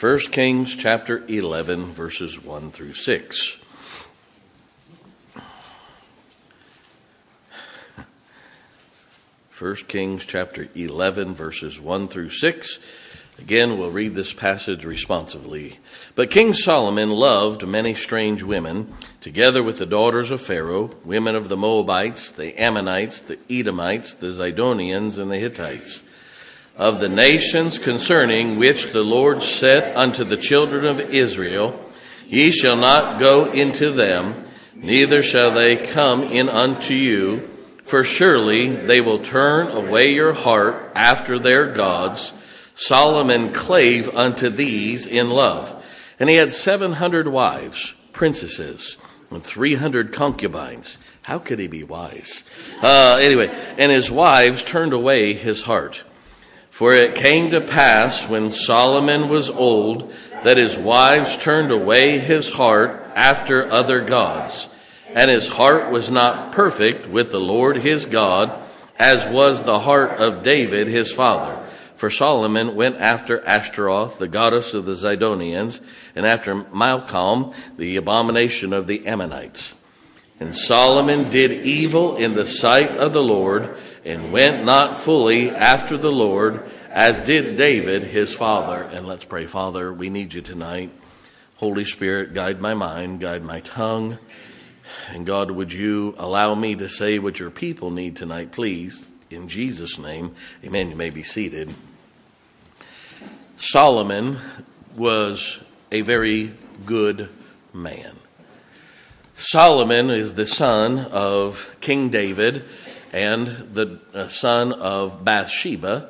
1 Kings chapter 11, verses 1 through 6. First Kings chapter 11, verses 1 through 6. Again, we'll read this passage responsively. But King Solomon loved many strange women, together with the daughters of Pharaoh, women of the Moabites, the Ammonites, the Edomites, the Zidonians, and the Hittites of the nations concerning which the Lord said unto the children of Israel, Ye shall not go into them, neither shall they come in unto you, for surely they will turn away your heart after their gods. Solomon clave unto these in love. And he had seven hundred wives, princesses, and three hundred concubines. How could he be wise? Uh, anyway, and his wives turned away his heart. For it came to pass when Solomon was old that his wives turned away his heart after other gods, and his heart was not perfect with the Lord his God, as was the heart of David his father. For Solomon went after Ashtaroth, the goddess of the Zidonians, and after Milcom, the abomination of the Ammonites. And Solomon did evil in the sight of the Lord, and went not fully after the Lord, as did David his father. And let's pray, Father, we need you tonight. Holy Spirit, guide my mind, guide my tongue. And God, would you allow me to say what your people need tonight, please? In Jesus' name, amen. You may be seated. Solomon was a very good man. Solomon is the son of King David and the uh, son of Bathsheba.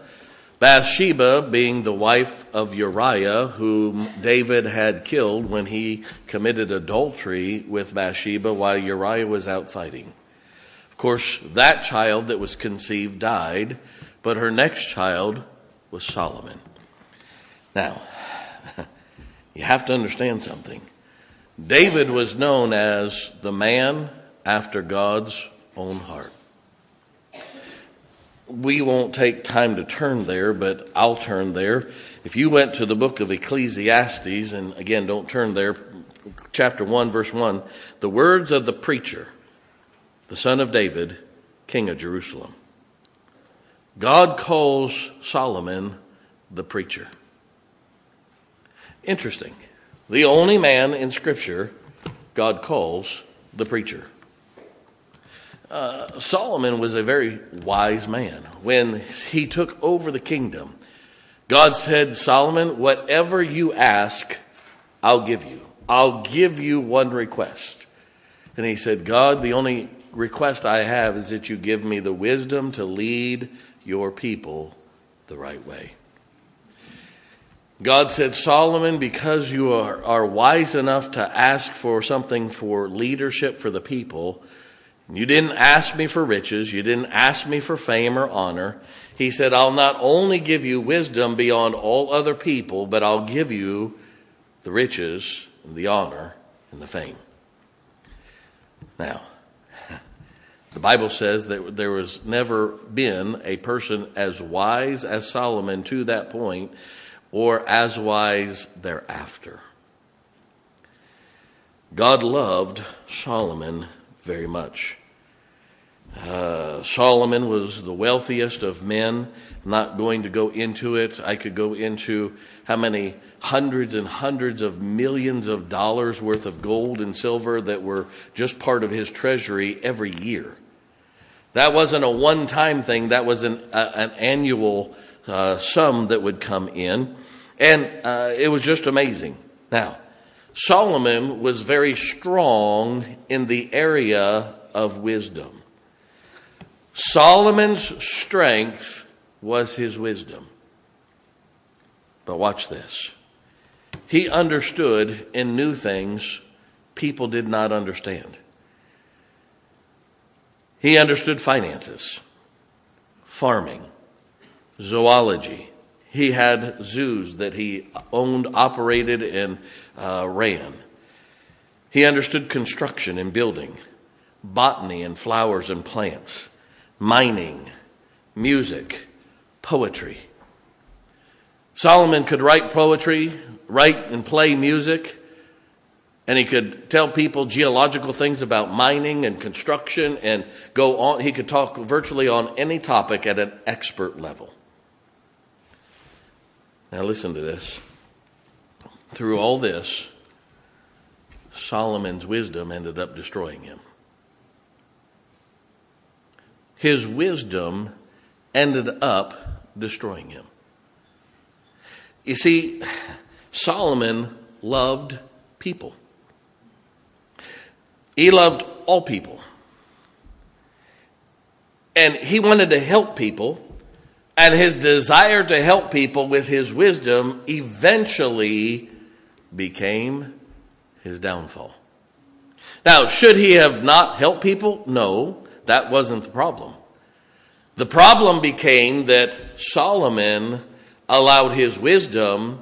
Bathsheba being the wife of Uriah, whom David had killed when he committed adultery with Bathsheba while Uriah was out fighting. Of course, that child that was conceived died, but her next child was Solomon. Now, you have to understand something. David was known as the man after God's own heart. We won't take time to turn there, but I'll turn there. If you went to the book of Ecclesiastes, and again, don't turn there, chapter 1, verse 1, the words of the preacher, the son of David, king of Jerusalem. God calls Solomon the preacher. Interesting. The only man in Scripture God calls the preacher. Uh, Solomon was a very wise man. When he took over the kingdom, God said, Solomon, whatever you ask, I'll give you. I'll give you one request. And he said, God, the only request I have is that you give me the wisdom to lead your people the right way. God said, Solomon, because you are, are wise enough to ask for something for leadership for the people, you didn't ask me for riches, you didn't ask me for fame or honor. He said, I'll not only give you wisdom beyond all other people, but I'll give you the riches and the honor and the fame. Now, the Bible says that there was never been a person as wise as Solomon to that point or as wise thereafter. God loved Solomon very much. Uh, Solomon was the wealthiest of men. I'm not going to go into it. I could go into how many hundreds and hundreds of millions of dollars worth of gold and silver that were just part of his treasury every year. That wasn't a one time thing, that was an, an annual uh, sum that would come in. And uh, it was just amazing. Now, Solomon was very strong in the area of wisdom. Solomon's strength was his wisdom. But watch this. He understood and knew things people did not understand. He understood finances, farming, zoology, he had zoos that he owned, operated, and uh, ran. He understood construction and building, botany and flowers and plants, mining, music, poetry. Solomon could write poetry write and play music, and he could tell people geological things about mining and construction and go on. He could talk virtually on any topic at an expert level. Now, listen to this. Through all this, Solomon's wisdom ended up destroying him. His wisdom ended up destroying him. You see, Solomon loved people. He loved all people. And he wanted to help people. And his desire to help people with his wisdom eventually became his downfall. Now, should he have not helped people? No, that wasn't the problem. The problem became that Solomon allowed his wisdom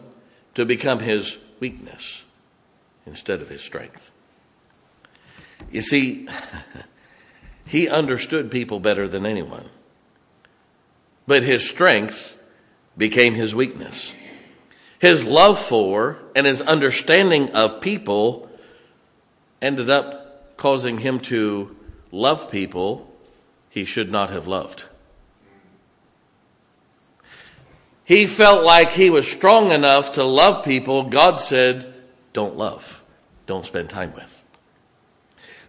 to become his weakness instead of his strength. You see, he understood people better than anyone. But his strength became his weakness. His love for and his understanding of people ended up causing him to love people he should not have loved. He felt like he was strong enough to love people God said, don't love, don't spend time with.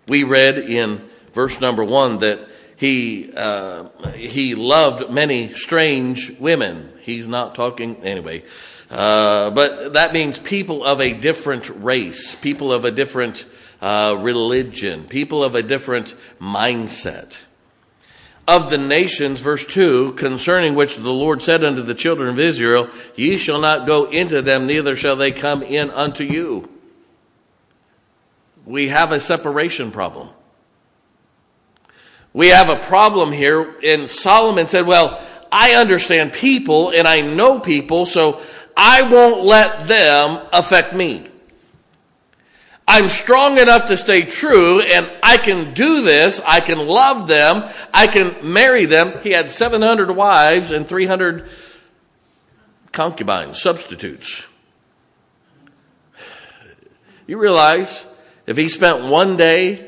We read in verse number one that he uh, he loved many strange women. He's not talking anyway, uh, but that means people of a different race, people of a different uh, religion, people of a different mindset. Of the nations, verse 2, concerning which the Lord said unto the children of Israel, Ye shall not go into them, neither shall they come in unto you we have a separation problem. We have a problem here, and Solomon said, Well, I understand people and I know people, so I won't let them affect me. I'm strong enough to stay true, and I can do this. I can love them. I can marry them. He had 700 wives and 300 concubines, substitutes. You realize if he spent one day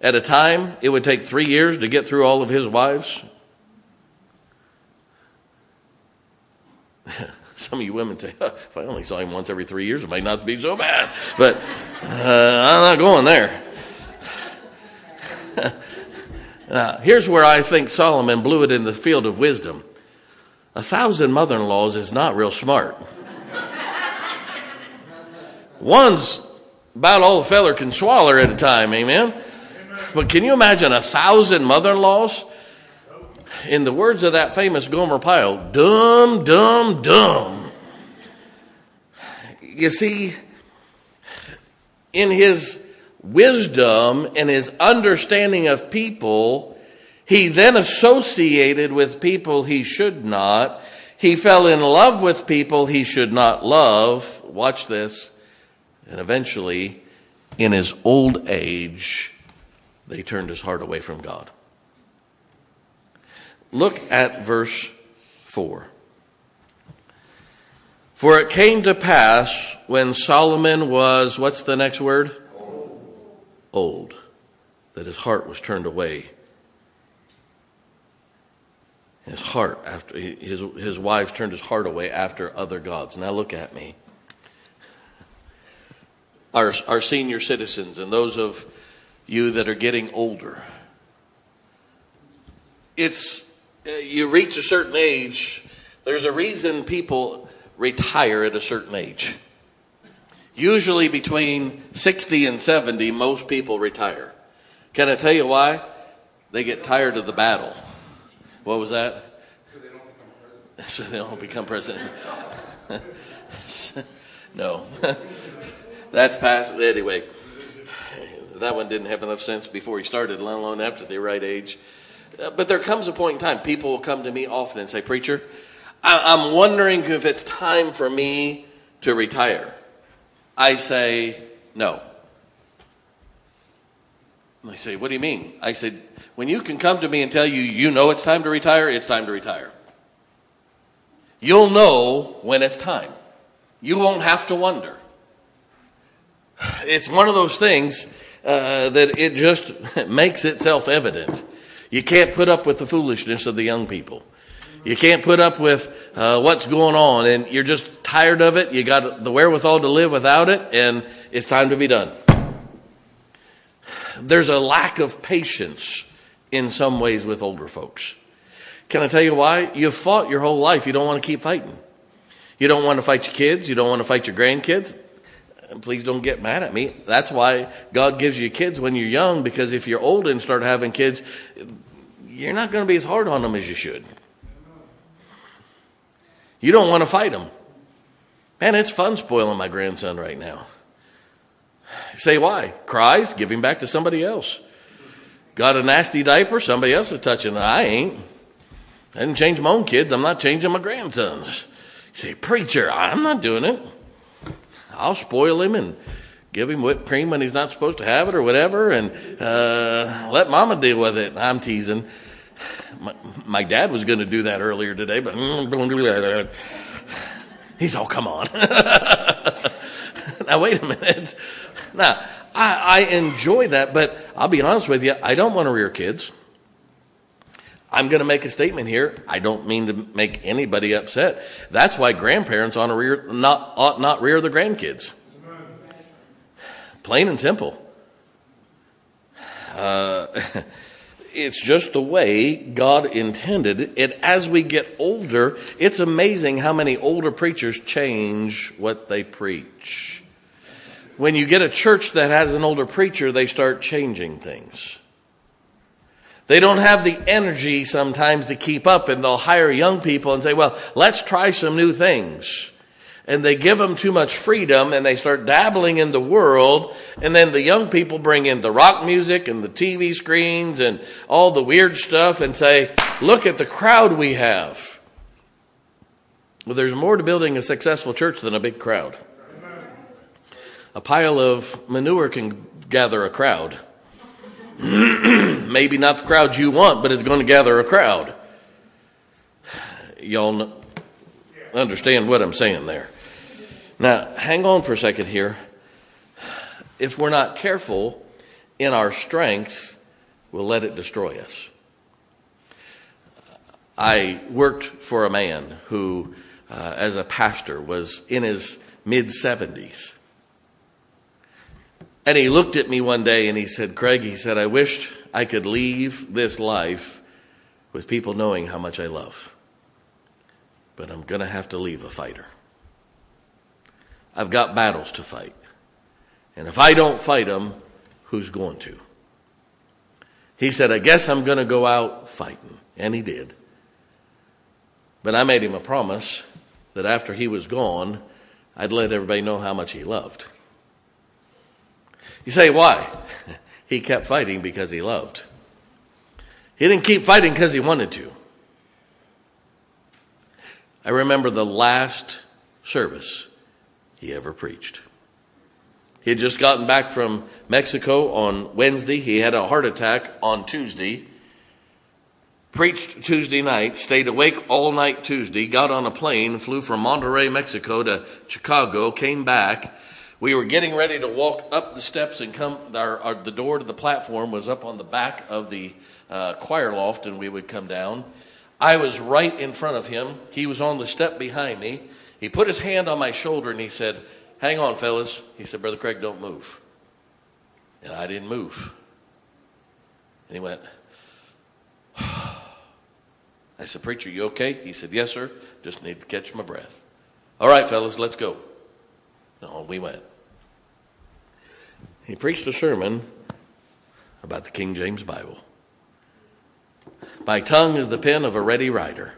at a time, it would take three years to get through all of his wives. Some of you women say, if I only saw him once every three years, it might not be so bad. But uh, I'm not going there. now, here's where I think Solomon blew it in the field of wisdom. A thousand mother in laws is not real smart. One's about all the feller can swallow at a time, amen? But can you imagine a thousand mother in laws? In the words of that famous Gomer Pyle, dumb, dumb, dumb. You see, in his wisdom and his understanding of people, he then associated with people he should not. He fell in love with people he should not love. Watch this. And eventually, in his old age, they turned his heart away from God. Look at verse 4. For it came to pass when Solomon was, what's the next word? Old. Old. That his heart was turned away. His heart after his his wives turned his heart away after other gods. Now look at me our, our senior citizens and those of you that are getting older. It's, uh, you reach a certain age, there's a reason people retire at a certain age. Usually between 60 and 70, most people retire. Can I tell you why? They get tired of the battle. What was that? So they don't become president. no. That's past. Anyway, that one didn't have enough sense before he started, let alone after the right age. Uh, but there comes a point in time, people will come to me often and say, Preacher, I'm wondering if it's time for me to retire. I say, No. And they say, What do you mean? I said, When you can come to me and tell you you know it's time to retire, it's time to retire. You'll know when it's time. You won't have to wonder. It's one of those things uh, that it just makes itself evident. You can't put up with the foolishness of the young people. You can't put up with uh, what's going on, and you're just tired of it. You got the wherewithal to live without it, and it's time to be done. There's a lack of patience in some ways with older folks. Can I tell you why? You've fought your whole life. You don't want to keep fighting. You don't want to fight your kids. You don't want to fight your grandkids. Please don't get mad at me. That's why God gives you kids when you're young, because if you're old and start having kids, you're not going to be as hard on them as you should. You don't want to fight them. Man, it's fun spoiling my grandson right now. Say why? Cries, give him back to somebody else. Got a nasty diaper, somebody else is touching it. I ain't. I didn't change my own kids, I'm not changing my grandsons. You say, Preacher, I'm not doing it. I'll spoil him and give him whipped cream when he's not supposed to have it or whatever and uh, let mama deal with it. I'm teasing. My, my dad was going to do that earlier today, but he's all, come on. now, wait a minute. Now, I, I enjoy that, but I'll be honest with you, I don't want to rear kids. I'm going to make a statement here. I don't mean to make anybody upset. That's why grandparents ought, rear, not, ought not rear the grandkids. Plain and simple. Uh, it's just the way God intended it. As we get older, it's amazing how many older preachers change what they preach. When you get a church that has an older preacher, they start changing things. They don't have the energy sometimes to keep up, and they'll hire young people and say, Well, let's try some new things and they give them too much freedom and they start dabbling in the world and then the young people bring in the rock music and the TV screens and all the weird stuff and say, look at the crowd we have. Well, there's more to building a successful church than a big crowd. A pile of manure can gather a crowd. Maybe not the crowd you want, but it's going to gather a crowd. Y'all understand what I'm saying there. Now, hang on for a second here. If we're not careful in our strength, we'll let it destroy us. I worked for a man who, uh, as a pastor, was in his mid 70s. And he looked at me one day and he said, Craig, he said, I wished I could leave this life with people knowing how much I love. But I'm going to have to leave a fighter. I've got battles to fight. And if I don't fight them, who's going to? He said, I guess I'm going to go out fighting. And he did. But I made him a promise that after he was gone, I'd let everybody know how much he loved. You say, why? he kept fighting because he loved. He didn't keep fighting because he wanted to. I remember the last service he ever preached. He had just gotten back from Mexico on Wednesday. He had a heart attack on Tuesday. Preached Tuesday night, stayed awake all night Tuesday, got on a plane, flew from Monterrey, Mexico to Chicago, came back. We were getting ready to walk up the steps and come, our, our, the door to the platform was up on the back of the uh, choir loft, and we would come down. I was right in front of him. He was on the step behind me. He put his hand on my shoulder and he said, Hang on, fellas. He said, Brother Craig, don't move. And I didn't move. And he went, I said, Preacher, you okay? He said, Yes, sir. Just need to catch my breath. All right, fellas, let's go. No, we went. He preached a sermon about the King James Bible. My tongue is the pen of a ready writer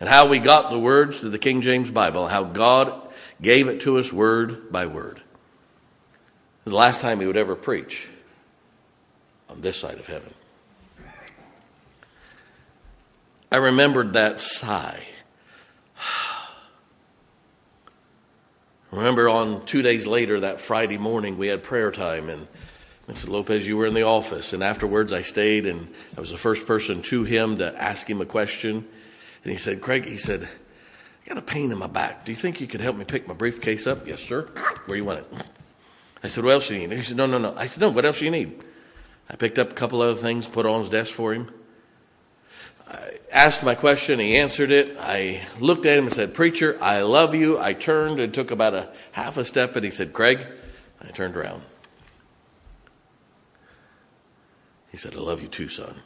and how we got the words to the King James Bible, how God gave it to us word by word. the last time he would ever preach on this side of heaven. I remembered that sigh. Remember on two days later, that Friday morning, we had prayer time, and Mr. Lopez, you were in the office, and afterwards I stayed, and I was the first person to him to ask him a question. And he said, Craig, he said, I got a pain in my back. Do you think you could help me pick my briefcase up? Yes, sir. Where you want it? I said, What else do you need? He said, No, no, no. I said, No, what else do you need? I picked up a couple other things, put on his desk for him. I asked my question, he answered it. I looked at him and said, Preacher, I love you. I turned and took about a half a step, and he said, Craig, I turned around. He said, I love you too, son.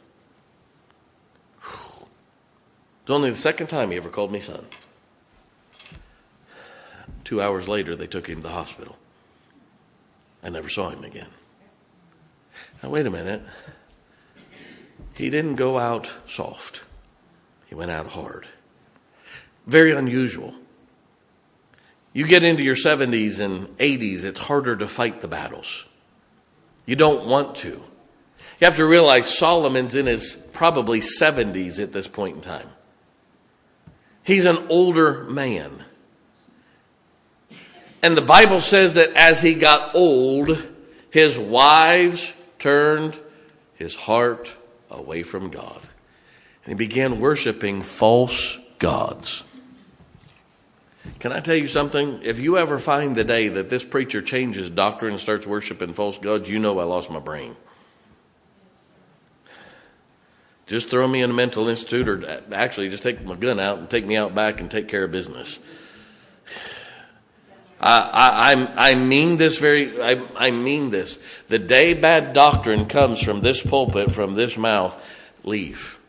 It's only the second time he ever called me son. Two hours later, they took him to the hospital. I never saw him again. Now, wait a minute. He didn't go out soft, he went out hard. Very unusual. You get into your 70s and 80s, it's harder to fight the battles. You don't want to. You have to realize Solomon's in his probably 70s at this point in time. He's an older man. And the Bible says that as he got old, his wives turned his heart away from God. And he began worshiping false gods. Can I tell you something? If you ever find the day that this preacher changes doctrine and starts worshiping false gods, you know I lost my brain. Just throw me in a mental institute, or uh, actually, just take my gun out and take me out back and take care of business. I, I, I mean this very, I, I mean this. The day bad doctrine comes from this pulpit, from this mouth, leave.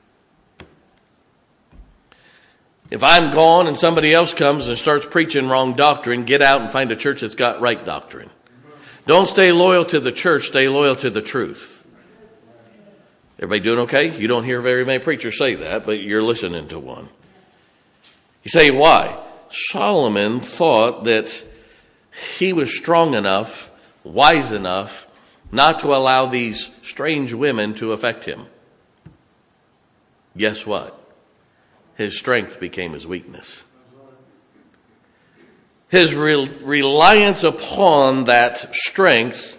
If I'm gone and somebody else comes and starts preaching wrong doctrine, get out and find a church that's got right doctrine. Don't stay loyal to the church, stay loyal to the truth. Everybody doing okay? You don't hear very many preachers say that, but you're listening to one. You say, why? Solomon thought that he was strong enough, wise enough, not to allow these strange women to affect him. Guess what? His strength became his weakness. His re- reliance upon that strength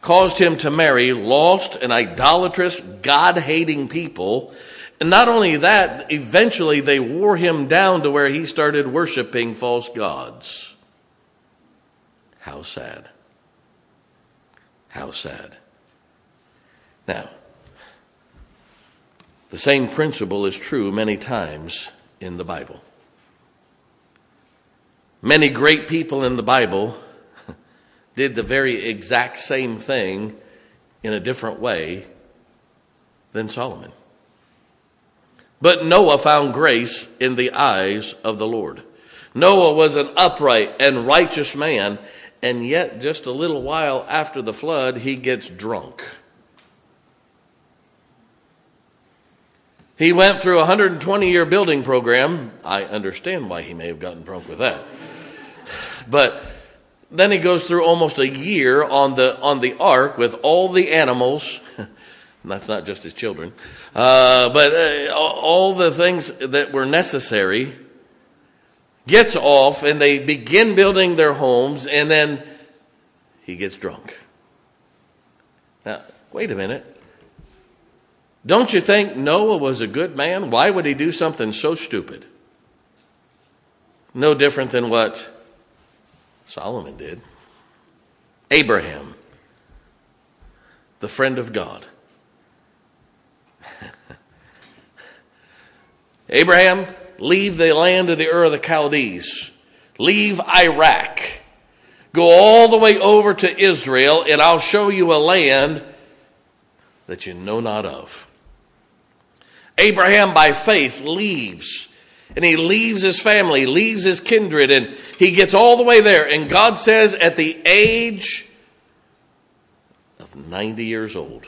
caused him to marry lost and idolatrous, God hating people. And not only that, eventually they wore him down to where he started worshiping false gods. How sad. How sad. Now, the same principle is true many times in the Bible. Many great people in the Bible did the very exact same thing in a different way than Solomon. But Noah found grace in the eyes of the Lord. Noah was an upright and righteous man, and yet just a little while after the flood, he gets drunk. He went through a 120 year building program. I understand why he may have gotten drunk with that. But then he goes through almost a year on the, on the ark with all the animals. That's not just his children. Uh, but uh, all the things that were necessary gets off and they begin building their homes and then he gets drunk. Now, wait a minute. Don't you think Noah was a good man? Why would he do something so stupid? No different than what Solomon did. Abraham, the friend of God. Abraham, leave the land of the Ur of the Chaldees, leave Iraq, go all the way over to Israel, and I'll show you a land that you know not of. Abraham, by faith, leaves. And he leaves his family, leaves his kindred, and he gets all the way there. And God says, at the age of 90 years old,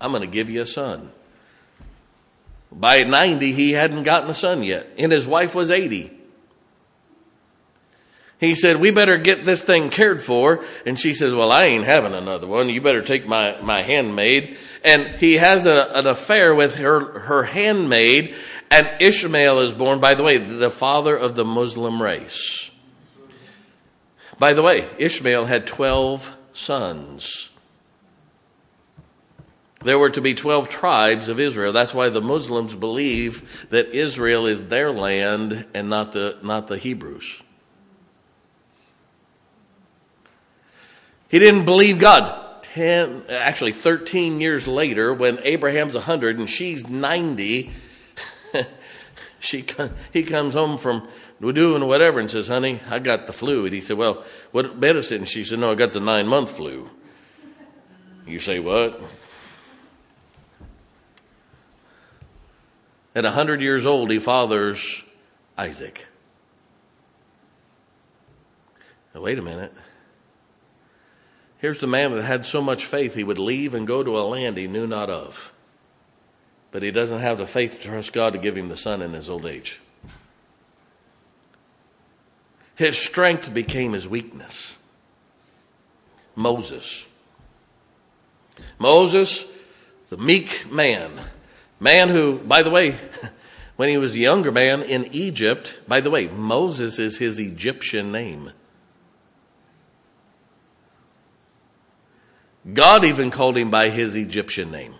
I'm going to give you a son. By 90, he hadn't gotten a son yet, and his wife was 80. He said, We better get this thing cared for. And she says, Well, I ain't having another one. You better take my, my handmaid. And he has a, an affair with her, her handmaid, and Ishmael is born, by the way, the father of the Muslim race. By the way, Ishmael had 12 sons. There were to be 12 tribes of Israel. That's why the Muslims believe that Israel is their land and not the, not the Hebrews. He didn't believe God. 10, actually 13 years later, when Abraham's 100 and she's 90, she, he comes home from doing whatever and says, honey, I got the flu. And he said, well, what medicine? She said, no, I got the nine month flu. You say, what? At a 100 years old, he fathers Isaac. Now, wait a minute. Here's the man that had so much faith he would leave and go to a land he knew not of. But he doesn't have the faith to trust God to give him the son in his old age. His strength became his weakness. Moses. Moses, the meek man, Man who, by the way, when he was a younger man in Egypt, by the way, Moses is his Egyptian name. God even called him by his Egyptian name.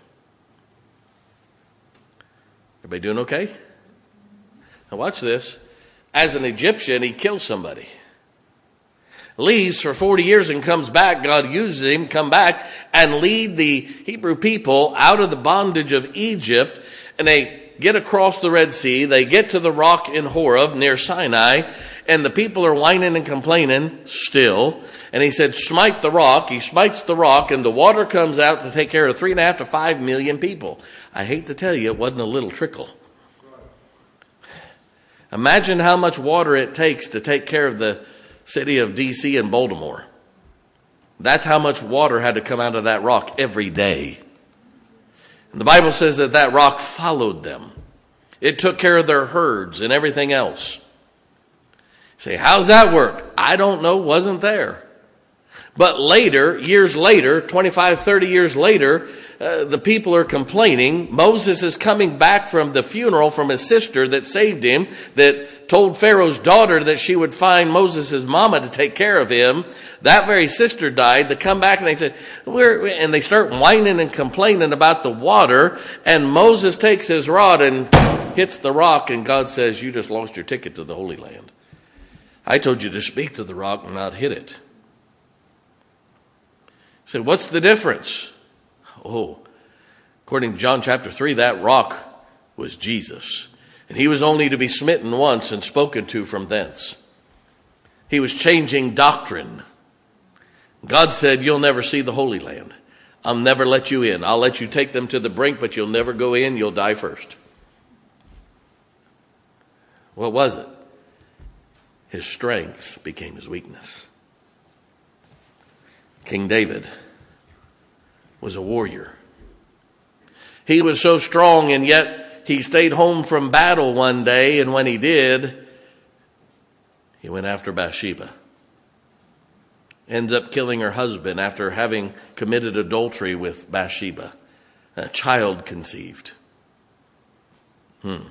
Everybody doing okay? Now watch this. As an Egyptian, he kills somebody leaves for 40 years and comes back, God uses him, come back and lead the Hebrew people out of the bondage of Egypt. And they get across the Red Sea. They get to the rock in Horeb near Sinai and the people are whining and complaining still. And he said, smite the rock. He smites the rock and the water comes out to take care of three and a half to five million people. I hate to tell you, it wasn't a little trickle. Imagine how much water it takes to take care of the city of D.C. and Baltimore. That's how much water had to come out of that rock every day. And the Bible says that that rock followed them. It took care of their herds and everything else. say, how's that work? I don't know, wasn't there. But later, years later, 25, 30 years later, uh, the people are complaining. Moses is coming back from the funeral from his sister that saved him, that told Pharaoh's daughter that she would find Moses' mama to take care of him. That very sister died. They come back and they said, we're, and they start whining and complaining about the water. And Moses takes his rod and hits the rock and God says, you just lost your ticket to the Holy Land. I told you to speak to the rock and not hit it. He said, what's the difference? Oh, according to John chapter 3, that rock was Jesus. And he was only to be smitten once and spoken to from thence. He was changing doctrine. God said, You'll never see the Holy Land. I'll never let you in. I'll let you take them to the brink, but you'll never go in. You'll die first. What was it? His strength became his weakness. King David was a warrior. He was so strong and yet he stayed home from battle one day and when he did, he went after Bathsheba. Ends up killing her husband after having committed adultery with Bathsheba. A child conceived. Hmm.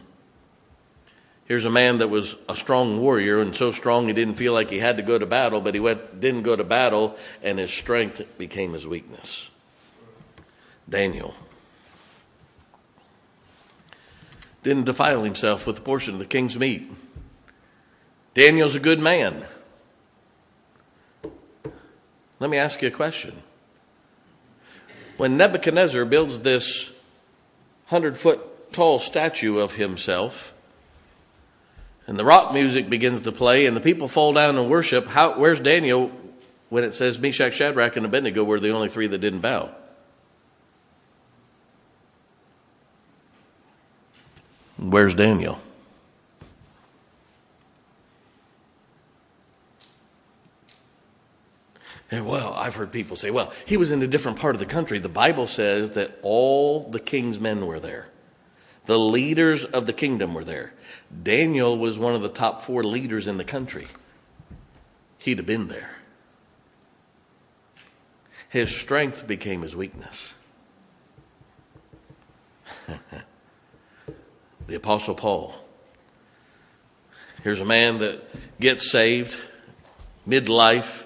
Here's a man that was a strong warrior and so strong he didn't feel like he had to go to battle, but he went, didn't go to battle and his strength became his weakness. Daniel didn't defile himself with a portion of the king's meat. Daniel's a good man. Let me ask you a question. When Nebuchadnezzar builds this hundred foot tall statue of himself, and the rock music begins to play, and the people fall down and worship, how, where's Daniel when it says Meshach, Shadrach, and Abednego were the only three that didn't bow? Where's Daniel? And well, I've heard people say, well, he was in a different part of the country. The Bible says that all the king's men were there. The leaders of the kingdom were there. Daniel was one of the top four leaders in the country. He'd have been there. His strength became his weakness. the Apostle Paul. Here's a man that gets saved, midlife,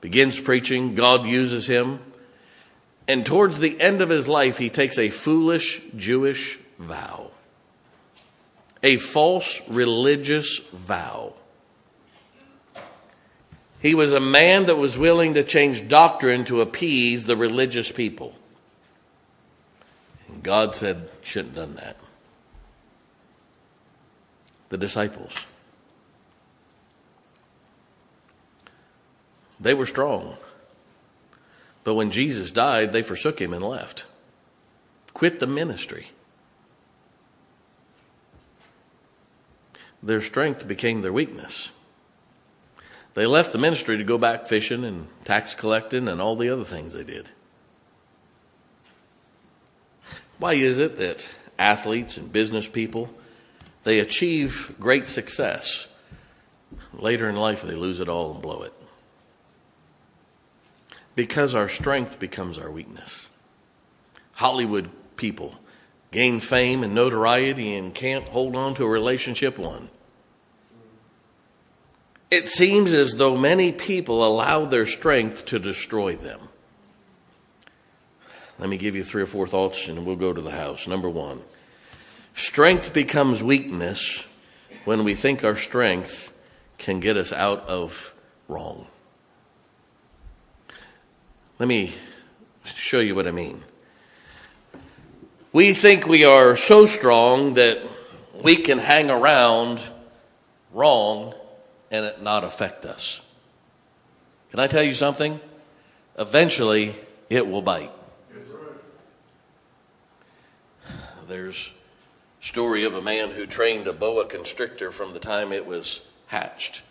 begins preaching. God uses him. And towards the end of his life, he takes a foolish Jewish vow, a false religious vow. He was a man that was willing to change doctrine to appease the religious people. And God said, shouldn't have done that. The disciples. They were strong. But when Jesus died, they forsook him and left. Quit the ministry. Their strength became their weakness. They left the ministry to go back fishing and tax collecting and all the other things they did. Why is it that athletes and business people they achieve great success later in life they lose it all and blow it? because our strength becomes our weakness. Hollywood people gain fame and notoriety and can't hold on to a relationship one. It seems as though many people allow their strength to destroy them. Let me give you three or four thoughts and we'll go to the house. Number one, strength becomes weakness when we think our strength can get us out of wrong. Let me show you what I mean. We think we are so strong that we can hang around wrong and it not affect us. Can I tell you something? Eventually, it will bite. Yes, There's story of a man who trained a boa constrictor from the time it was hatched.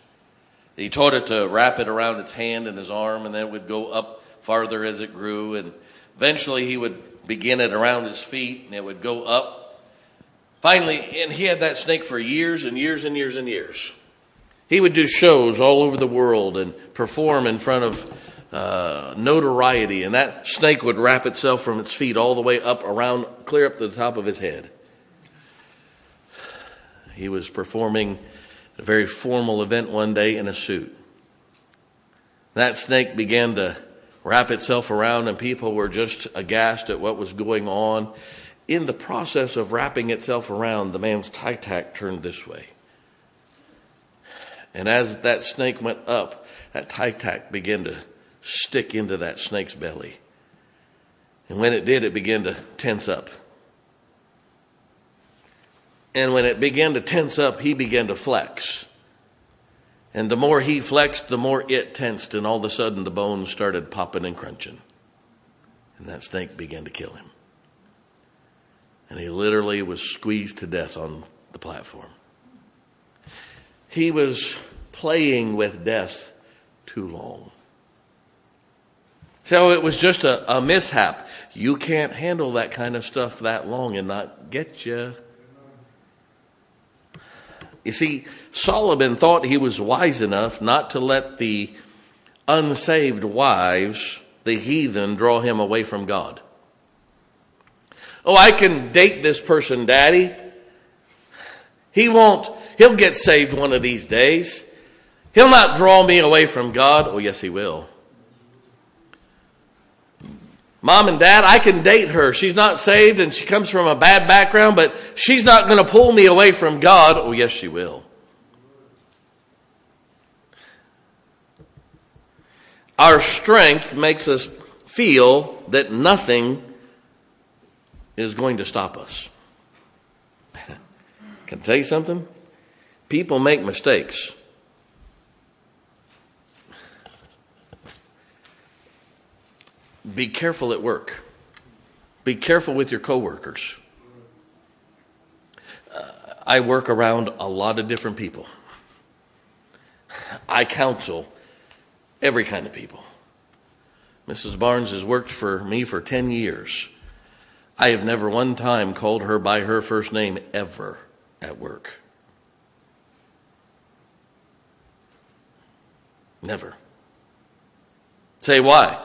He taught it to wrap it around its hand and his arm, and then it would go up farther as it grew. And eventually he would begin it around his feet and it would go up. Finally, and he had that snake for years and years and years and years. He would do shows all over the world and perform in front of uh, notoriety, and that snake would wrap itself from its feet all the way up around, clear up to the top of his head. He was performing a very formal event one day in a suit. That snake began to wrap itself around, and people were just aghast at what was going on. In the process of wrapping itself around, the man's tie tack turned this way. And as that snake went up, that tie tack began to stick into that snake's belly. And when it did, it began to tense up. And when it began to tense up, he began to flex. And the more he flexed, the more it tensed, and all of a sudden the bones started popping and crunching. And that snake began to kill him. And he literally was squeezed to death on the platform. He was playing with death too long. So it was just a, a mishap. You can't handle that kind of stuff that long and not get you. You see, Solomon thought he was wise enough not to let the unsaved wives, the heathen, draw him away from God. Oh, I can date this person, daddy. He won't, he'll get saved one of these days. He'll not draw me away from God. Oh, yes, he will. Mom and dad, I can date her. She's not saved and she comes from a bad background, but she's not going to pull me away from God. Oh, yes, she will. Our strength makes us feel that nothing is going to stop us. Can I tell you something? People make mistakes. Be careful at work. Be careful with your coworkers. Uh, I work around a lot of different people. I counsel every kind of people. Mrs. Barnes has worked for me for 10 years. I have never one time called her by her first name ever at work. Never. Say why?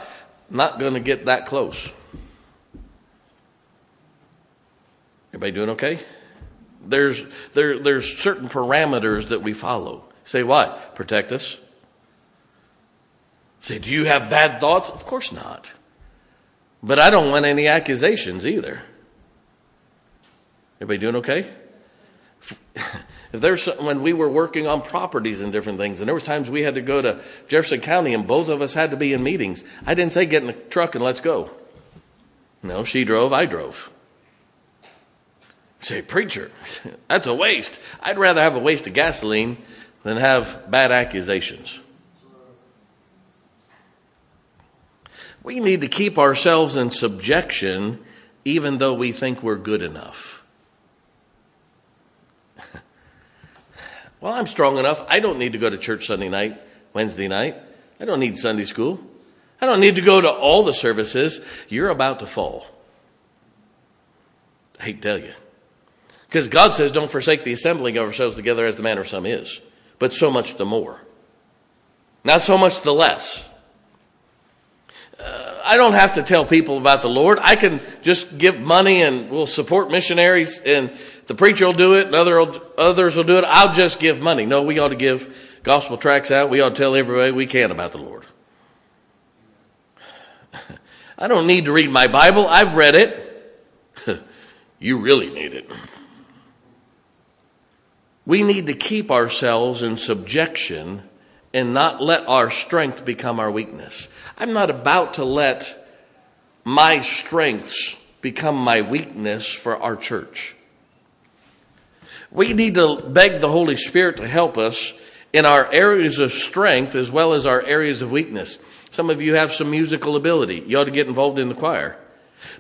Not going to get that close. Everybody doing okay? There's there there's certain parameters that we follow. Say what? Protect us. Say, do you have bad thoughts? Of course not. But I don't want any accusations either. Everybody doing okay? If there's when we were working on properties and different things, and there was times we had to go to Jefferson County, and both of us had to be in meetings. I didn't say get in the truck and let's go. No, she drove, I drove. say, preacher, that's a waste. I'd rather have a waste of gasoline than have bad accusations. We need to keep ourselves in subjection even though we think we're good enough. Well, I'm strong enough. I don't need to go to church Sunday night, Wednesday night. I don't need Sunday school. I don't need to go to all the services. You're about to fall. I hate to tell you. Because God says, don't forsake the assembling of ourselves together as the manner of some is, but so much the more. Not so much the less. Uh, I don't have to tell people about the Lord. I can just give money and we'll support missionaries and the preacher will do it and other, others will do it. I'll just give money. No, we ought to give gospel tracts out. We ought to tell everybody we can about the Lord. I don't need to read my Bible. I've read it. you really need it. We need to keep ourselves in subjection and not let our strength become our weakness. I'm not about to let my strengths become my weakness for our church. We need to beg the Holy Spirit to help us in our areas of strength as well as our areas of weakness. Some of you have some musical ability. You ought to get involved in the choir.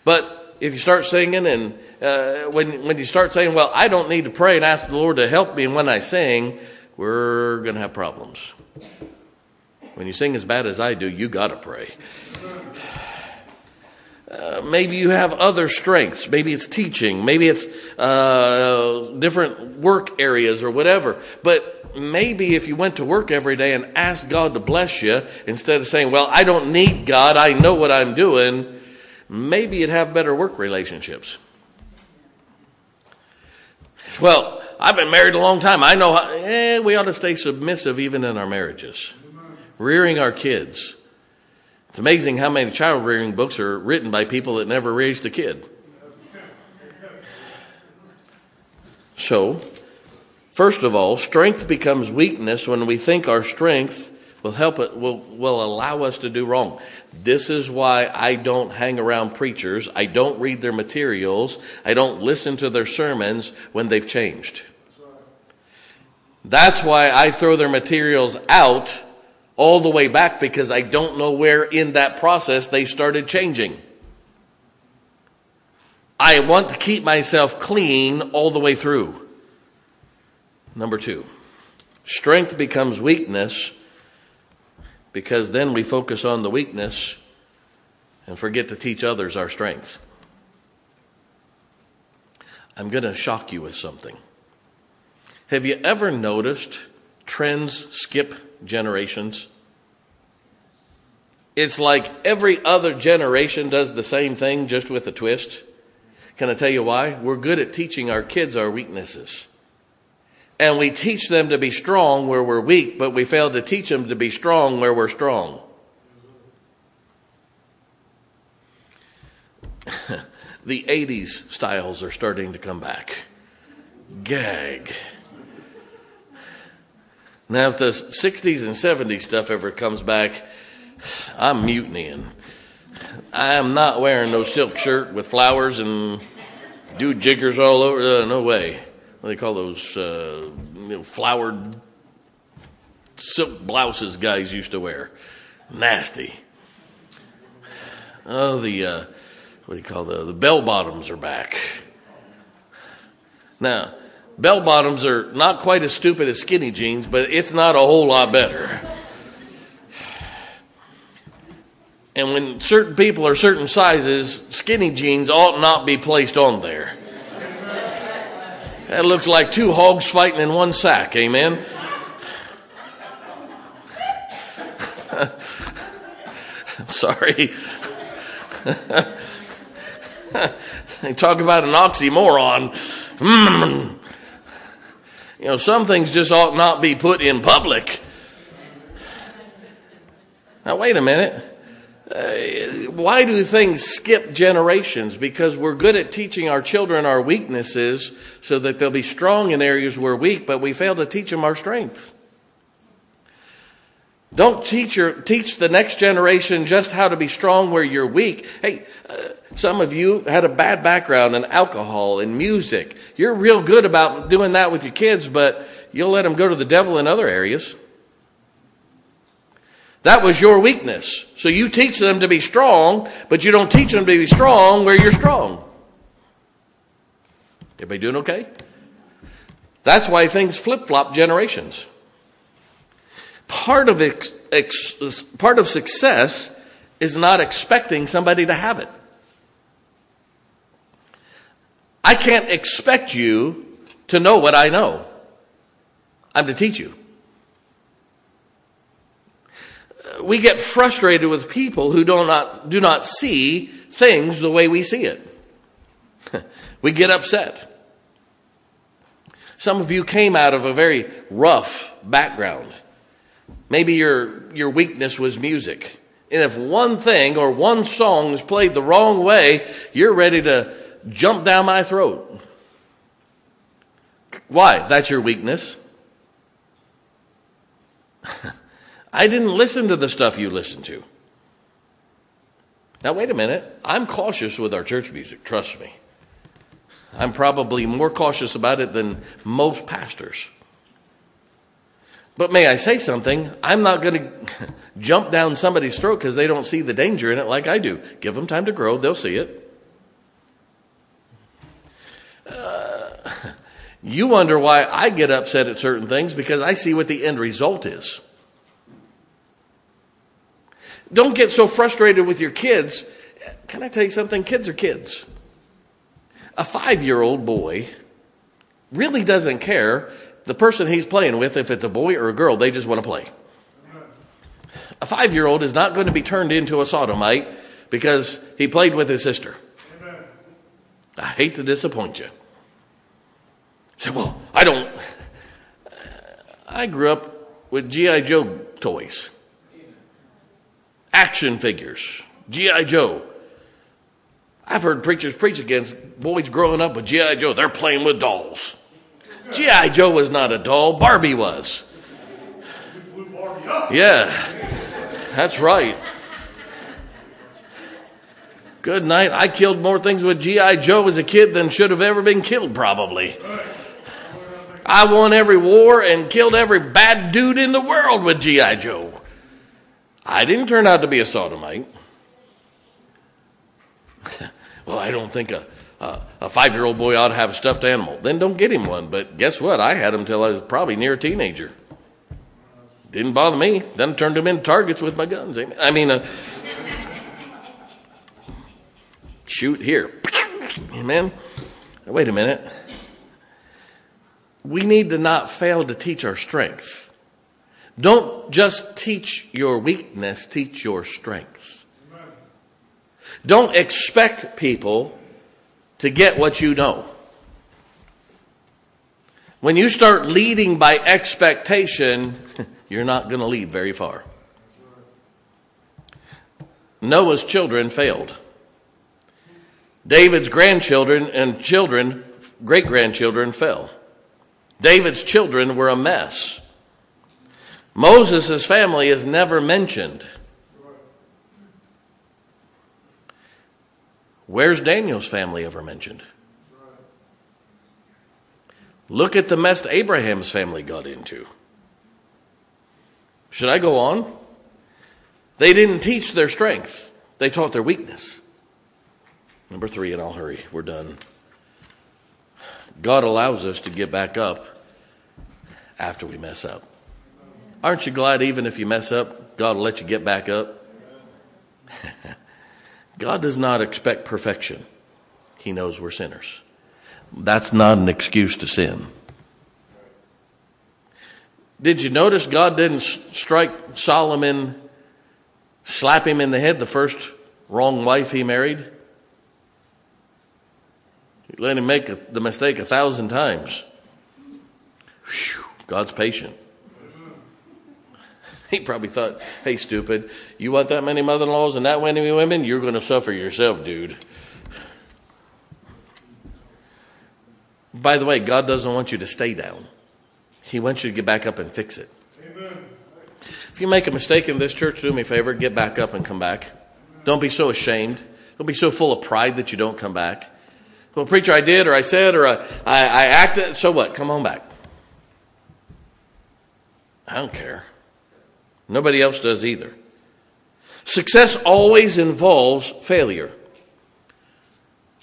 But if you start singing and uh, when, when you start saying, well, I don't need to pray and ask the Lord to help me when I sing, we're going to have problems. When you sing as bad as I do, you got to pray. Uh, maybe you have other strengths. Maybe it's teaching. Maybe it's uh, different work areas or whatever. But maybe if you went to work every day and asked God to bless you, instead of saying, Well, I don't need God, I know what I'm doing, maybe you'd have better work relationships. Well, I've been married a long time. I know how, eh, we ought to stay submissive even in our marriages rearing our kids. It's amazing how many child rearing books are written by people that never raised a kid. So, first of all, strength becomes weakness when we think our strength will help it, will, will allow us to do wrong. This is why I don't hang around preachers. I don't read their materials. I don't listen to their sermons when they've changed. That's why I throw their materials out all the way back because I don't know where in that process they started changing. I want to keep myself clean all the way through. Number two, strength becomes weakness because then we focus on the weakness and forget to teach others our strength. I'm going to shock you with something. Have you ever noticed trends skip generations. It's like every other generation does the same thing, just with a twist. Can I tell you why? We're good at teaching our kids our weaknesses. And we teach them to be strong where we're weak, but we fail to teach them to be strong where we're strong. the 80s styles are starting to come back. Gag. Now, if the 60s and 70s stuff ever comes back, I'm mutinying. I am not wearing no silk shirt with flowers and do jiggers all over. Uh, no way. What do they call those uh, you know, flowered silk blouses guys used to wear? Nasty. Oh, the uh, what do you call the the bell bottoms are back. Now, Bell bottoms are not quite as stupid as skinny jeans, but it's not a whole lot better. And when certain people are certain sizes, skinny jeans ought not be placed on there. That looks like two hogs fighting in one sack, amen? Sorry. they talk about an oxymoron. Mm. You know, some things just ought not be put in public. Now, wait a minute. Uh, why do things skip generations? Because we're good at teaching our children our weaknesses so that they'll be strong in areas we're weak, but we fail to teach them our strength. Don't teach, your, teach the next generation just how to be strong where you're weak. Hey, uh, some of you had a bad background in alcohol and music. You're real good about doing that with your kids, but you'll let them go to the devil in other areas. That was your weakness. So you teach them to be strong, but you don't teach them to be strong where you're strong. Everybody doing okay? That's why things flip flop generations. Part of, ex, ex, part of success is not expecting somebody to have it. I can't expect you to know what I know. I'm to teach you. we get frustrated with people who do not, do not see things the way we see it. we get upset. Some of you came out of a very rough background. Maybe your, your weakness was music. And if one thing or one song is played the wrong way, you're ready to jump down my throat. Why? That's your weakness. I didn't listen to the stuff you listen to. Now, wait a minute. I'm cautious with our church music, trust me. I'm probably more cautious about it than most pastors. But may I say something? I'm not going to jump down somebody's throat because they don't see the danger in it like I do. Give them time to grow, they'll see it. Uh, you wonder why I get upset at certain things because I see what the end result is. Don't get so frustrated with your kids. Can I tell you something? Kids are kids. A five year old boy really doesn't care the person he's playing with, if it's a boy or a girl, they just want to play. A five year old is not going to be turned into a sodomite because he played with his sister. I hate to disappoint you. So, well, I don't. I grew up with G.I. Joe toys action figures, G.I. Joe. I've heard preachers preach against boys growing up with G.I. Joe. They're playing with dolls. G.I. Joe was not a doll, Barbie was. Yeah, that's right. Good night. I killed more things with G.I. Joe as a kid than should have ever been killed, probably. I won every war and killed every bad dude in the world with G.I. Joe. I didn't turn out to be a sodomite. well, I don't think a, a, a five year old boy ought to have a stuffed animal. Then don't get him one. But guess what? I had him till I was probably near a teenager. Didn't bother me. Then turned him into targets with my guns. I mean, uh, shoot here. Amen. Wait a minute. We need to not fail to teach our strengths. Don't just teach your weakness, teach your strengths. Don't expect people to get what you know. When you start leading by expectation, you're not going to lead very far. Noah's children failed. David's grandchildren and children, great grandchildren, fell. David's children were a mess. Moses' family is never mentioned. Where's Daniel's family ever mentioned? Look at the mess Abraham's family got into. Should I go on? They didn't teach their strength, they taught their weakness. Number three, and I'll hurry, we're done. God allows us to get back up after we mess up. Aren't you glad even if you mess up, God will let you get back up? God does not expect perfection. He knows we're sinners. That's not an excuse to sin. Did you notice God didn't strike Solomon, slap him in the head the first wrong wife he married? He let him make the mistake a thousand times. God's patient. He probably thought, hey, stupid, you want that many mother in laws and that many women? You're going to suffer yourself, dude. By the way, God doesn't want you to stay down, He wants you to get back up and fix it. Amen. If you make a mistake in this church, do me a favor, get back up and come back. Don't be so ashamed. Don't be so full of pride that you don't come back. Well, preacher, I did, or I said, or I, I, I acted. So what? Come on back. I don't care. Nobody else does either. Success always involves failure.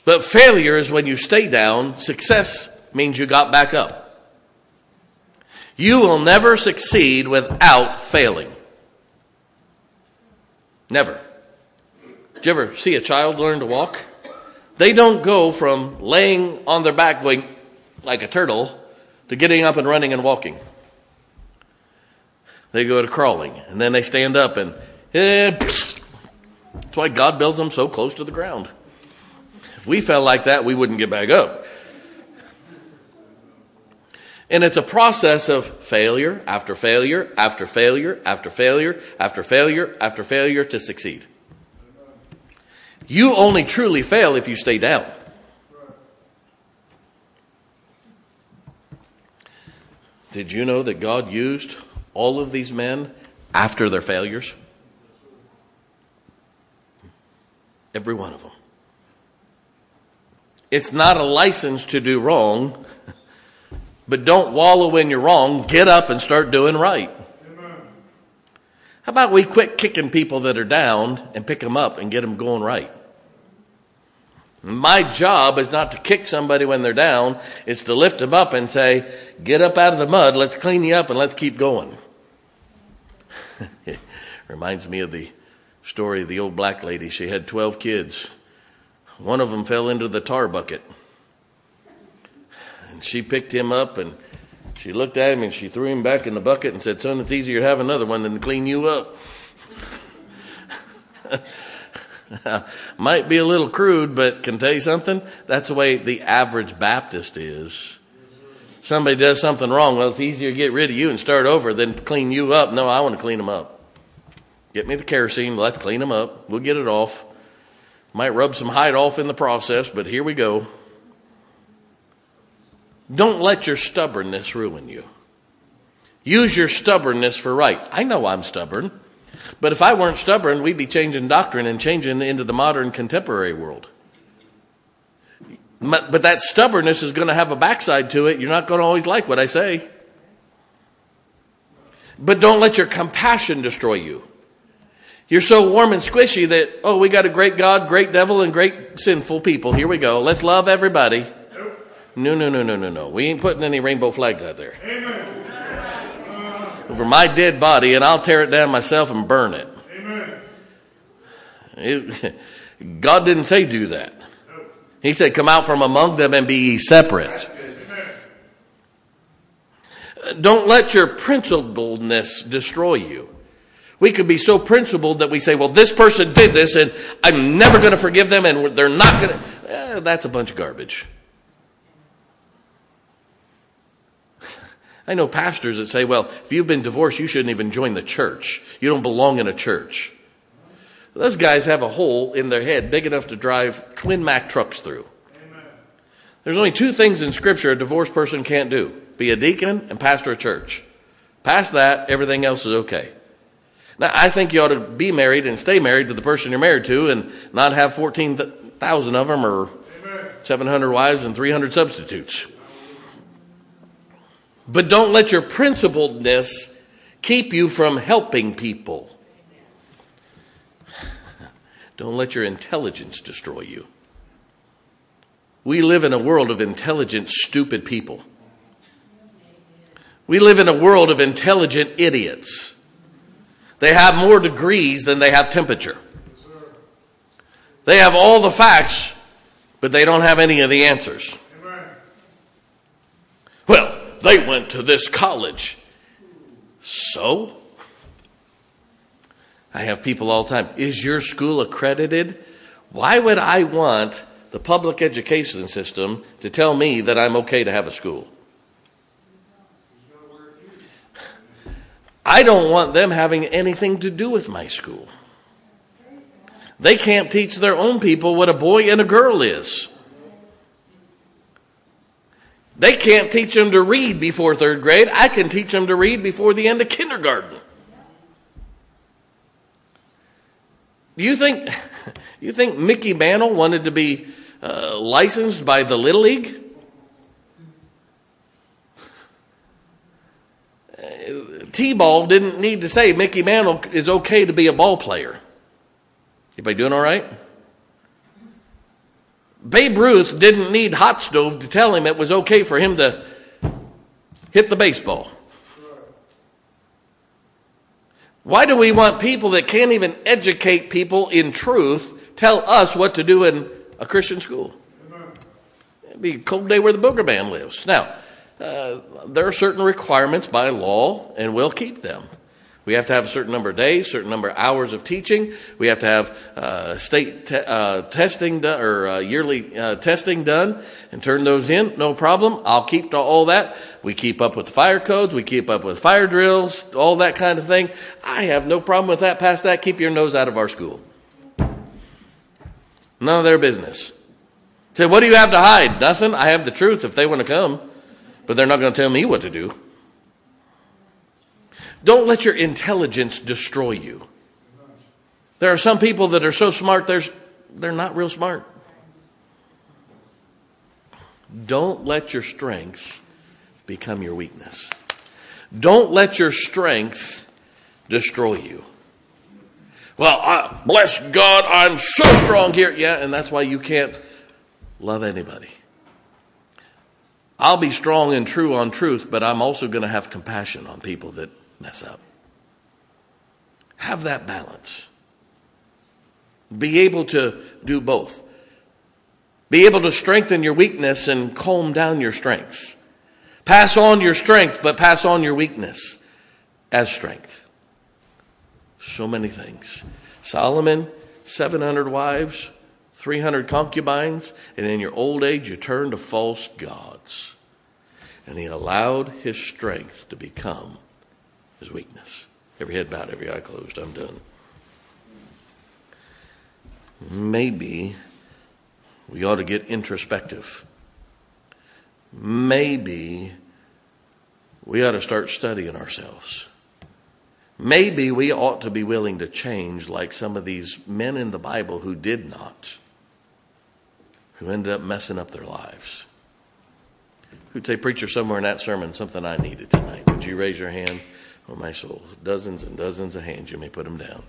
But failure is when you stay down. Success means you got back up. You will never succeed without failing. Never. Did you ever see a child learn to walk? They don't go from laying on their back going like a turtle to getting up and running and walking. They go to crawling and then they stand up and eh, that's why God builds them so close to the ground. If we fell like that, we wouldn't get back up. And it's a process of failure after failure after failure after failure after failure after failure to succeed. You only truly fail if you stay down. Did you know that God used all of these men after their failures? Every one of them. It's not a license to do wrong, but don't wallow in your wrong. Get up and start doing right. How about we quit kicking people that are down and pick them up and get them going right? My job is not to kick somebody when they're down, it's to lift them up and say, Get up out of the mud, let's clean you up, and let's keep going. Reminds me of the story of the old black lady. She had 12 kids. One of them fell into the tar bucket. And she picked him up and she looked at him and she threw him back in the bucket and said, Son, it's easier to have another one than to clean you up. Might be a little crude, but can tell you something? That's the way the average Baptist is. Somebody does something wrong. Well, it's easier to get rid of you and start over than clean you up. No, I want to clean them up. Get me the kerosene. Let's clean them up. We'll get it off. Might rub some hide off in the process, but here we go. Don't let your stubbornness ruin you. Use your stubbornness for right. I know I'm stubborn. But if I weren't stubborn, we'd be changing doctrine and changing into the modern contemporary world. But but that stubbornness is going to have a backside to it. You're not going to always like what I say. But don't let your compassion destroy you. You're so warm and squishy that, oh, we got a great God, great devil, and great sinful people. Here we go. Let's love everybody. No, no, no, no, no, no. We ain't putting any rainbow flags out there. Amen over my dead body and I'll tear it down myself and burn it. Amen. It, God didn't say do that. He said, come out from among them and be ye separate. Don't let your principledness destroy you. We could be so principled that we say, well, this person did this and I'm never going to forgive them and they're not going to. Eh, that's a bunch of garbage. I know pastors that say, well, if you've been divorced, you shouldn't even join the church. You don't belong in a church. Those guys have a hole in their head big enough to drive twin Mack trucks through. Amen. There's only two things in Scripture a divorced person can't do be a deacon and pastor a church. Past that, everything else is okay. Now, I think you ought to be married and stay married to the person you're married to and not have 14,000 of them or 700 wives and 300 substitutes. But don't let your principledness keep you from helping people. Don't let your intelligence destroy you. We live in a world of intelligent, stupid people. We live in a world of intelligent idiots. They have more degrees than they have temperature. They have all the facts, but they don't have any of the answers. Well, they went to this college. So? I have people all the time. Is your school accredited? Why would I want the public education system to tell me that I'm okay to have a school? I don't want them having anything to do with my school. They can't teach their own people what a boy and a girl is. They can't teach them to read before third grade. I can teach them to read before the end of kindergarten. Do you think, you think Mickey Mantle wanted to be uh, licensed by the Little League? T-ball didn't need to say Mickey Mantle is okay to be a ball player. Anybody doing all right? Babe Ruth didn't need hot stove to tell him it was okay for him to hit the baseball. Why do we want people that can't even educate people in truth tell us what to do in a Christian school? It'd be a cold day where the booger man lives. Now, uh, there are certain requirements by law, and we'll keep them. We have to have a certain number of days, certain number of hours of teaching. We have to have uh, state te- uh, testing do- or uh, yearly uh, testing done and turn those in. No problem. I'll keep all that. We keep up with the fire codes. We keep up with fire drills, all that kind of thing. I have no problem with that. Past that, keep your nose out of our school. None of their business. Say, what do you have to hide? Nothing. I have the truth if they want to come, but they're not going to tell me what to do. Don't let your intelligence destroy you. There are some people that are so smart, they're, they're not real smart. Don't let your strength become your weakness. Don't let your strength destroy you. Well, I, bless God, I'm so strong here. Yeah, and that's why you can't love anybody. I'll be strong and true on truth, but I'm also going to have compassion on people that mess up. Have that balance. Be able to do both. Be able to strengthen your weakness and calm down your strengths. Pass on your strength, but pass on your weakness as strength. So many things. Solomon, 700 wives, 300 concubines, and in your old age you turn to false gods. And he allowed his strength to become his weakness. Every head bowed, every eye closed. I'm done. Maybe we ought to get introspective. Maybe we ought to start studying ourselves. Maybe we ought to be willing to change like some of these men in the Bible who did not, who ended up messing up their lives. Who'd say, Preacher, somewhere in that sermon, something I needed tonight? Would you raise your hand? Oh, my soul. Dozens and dozens of hands. You may put them down.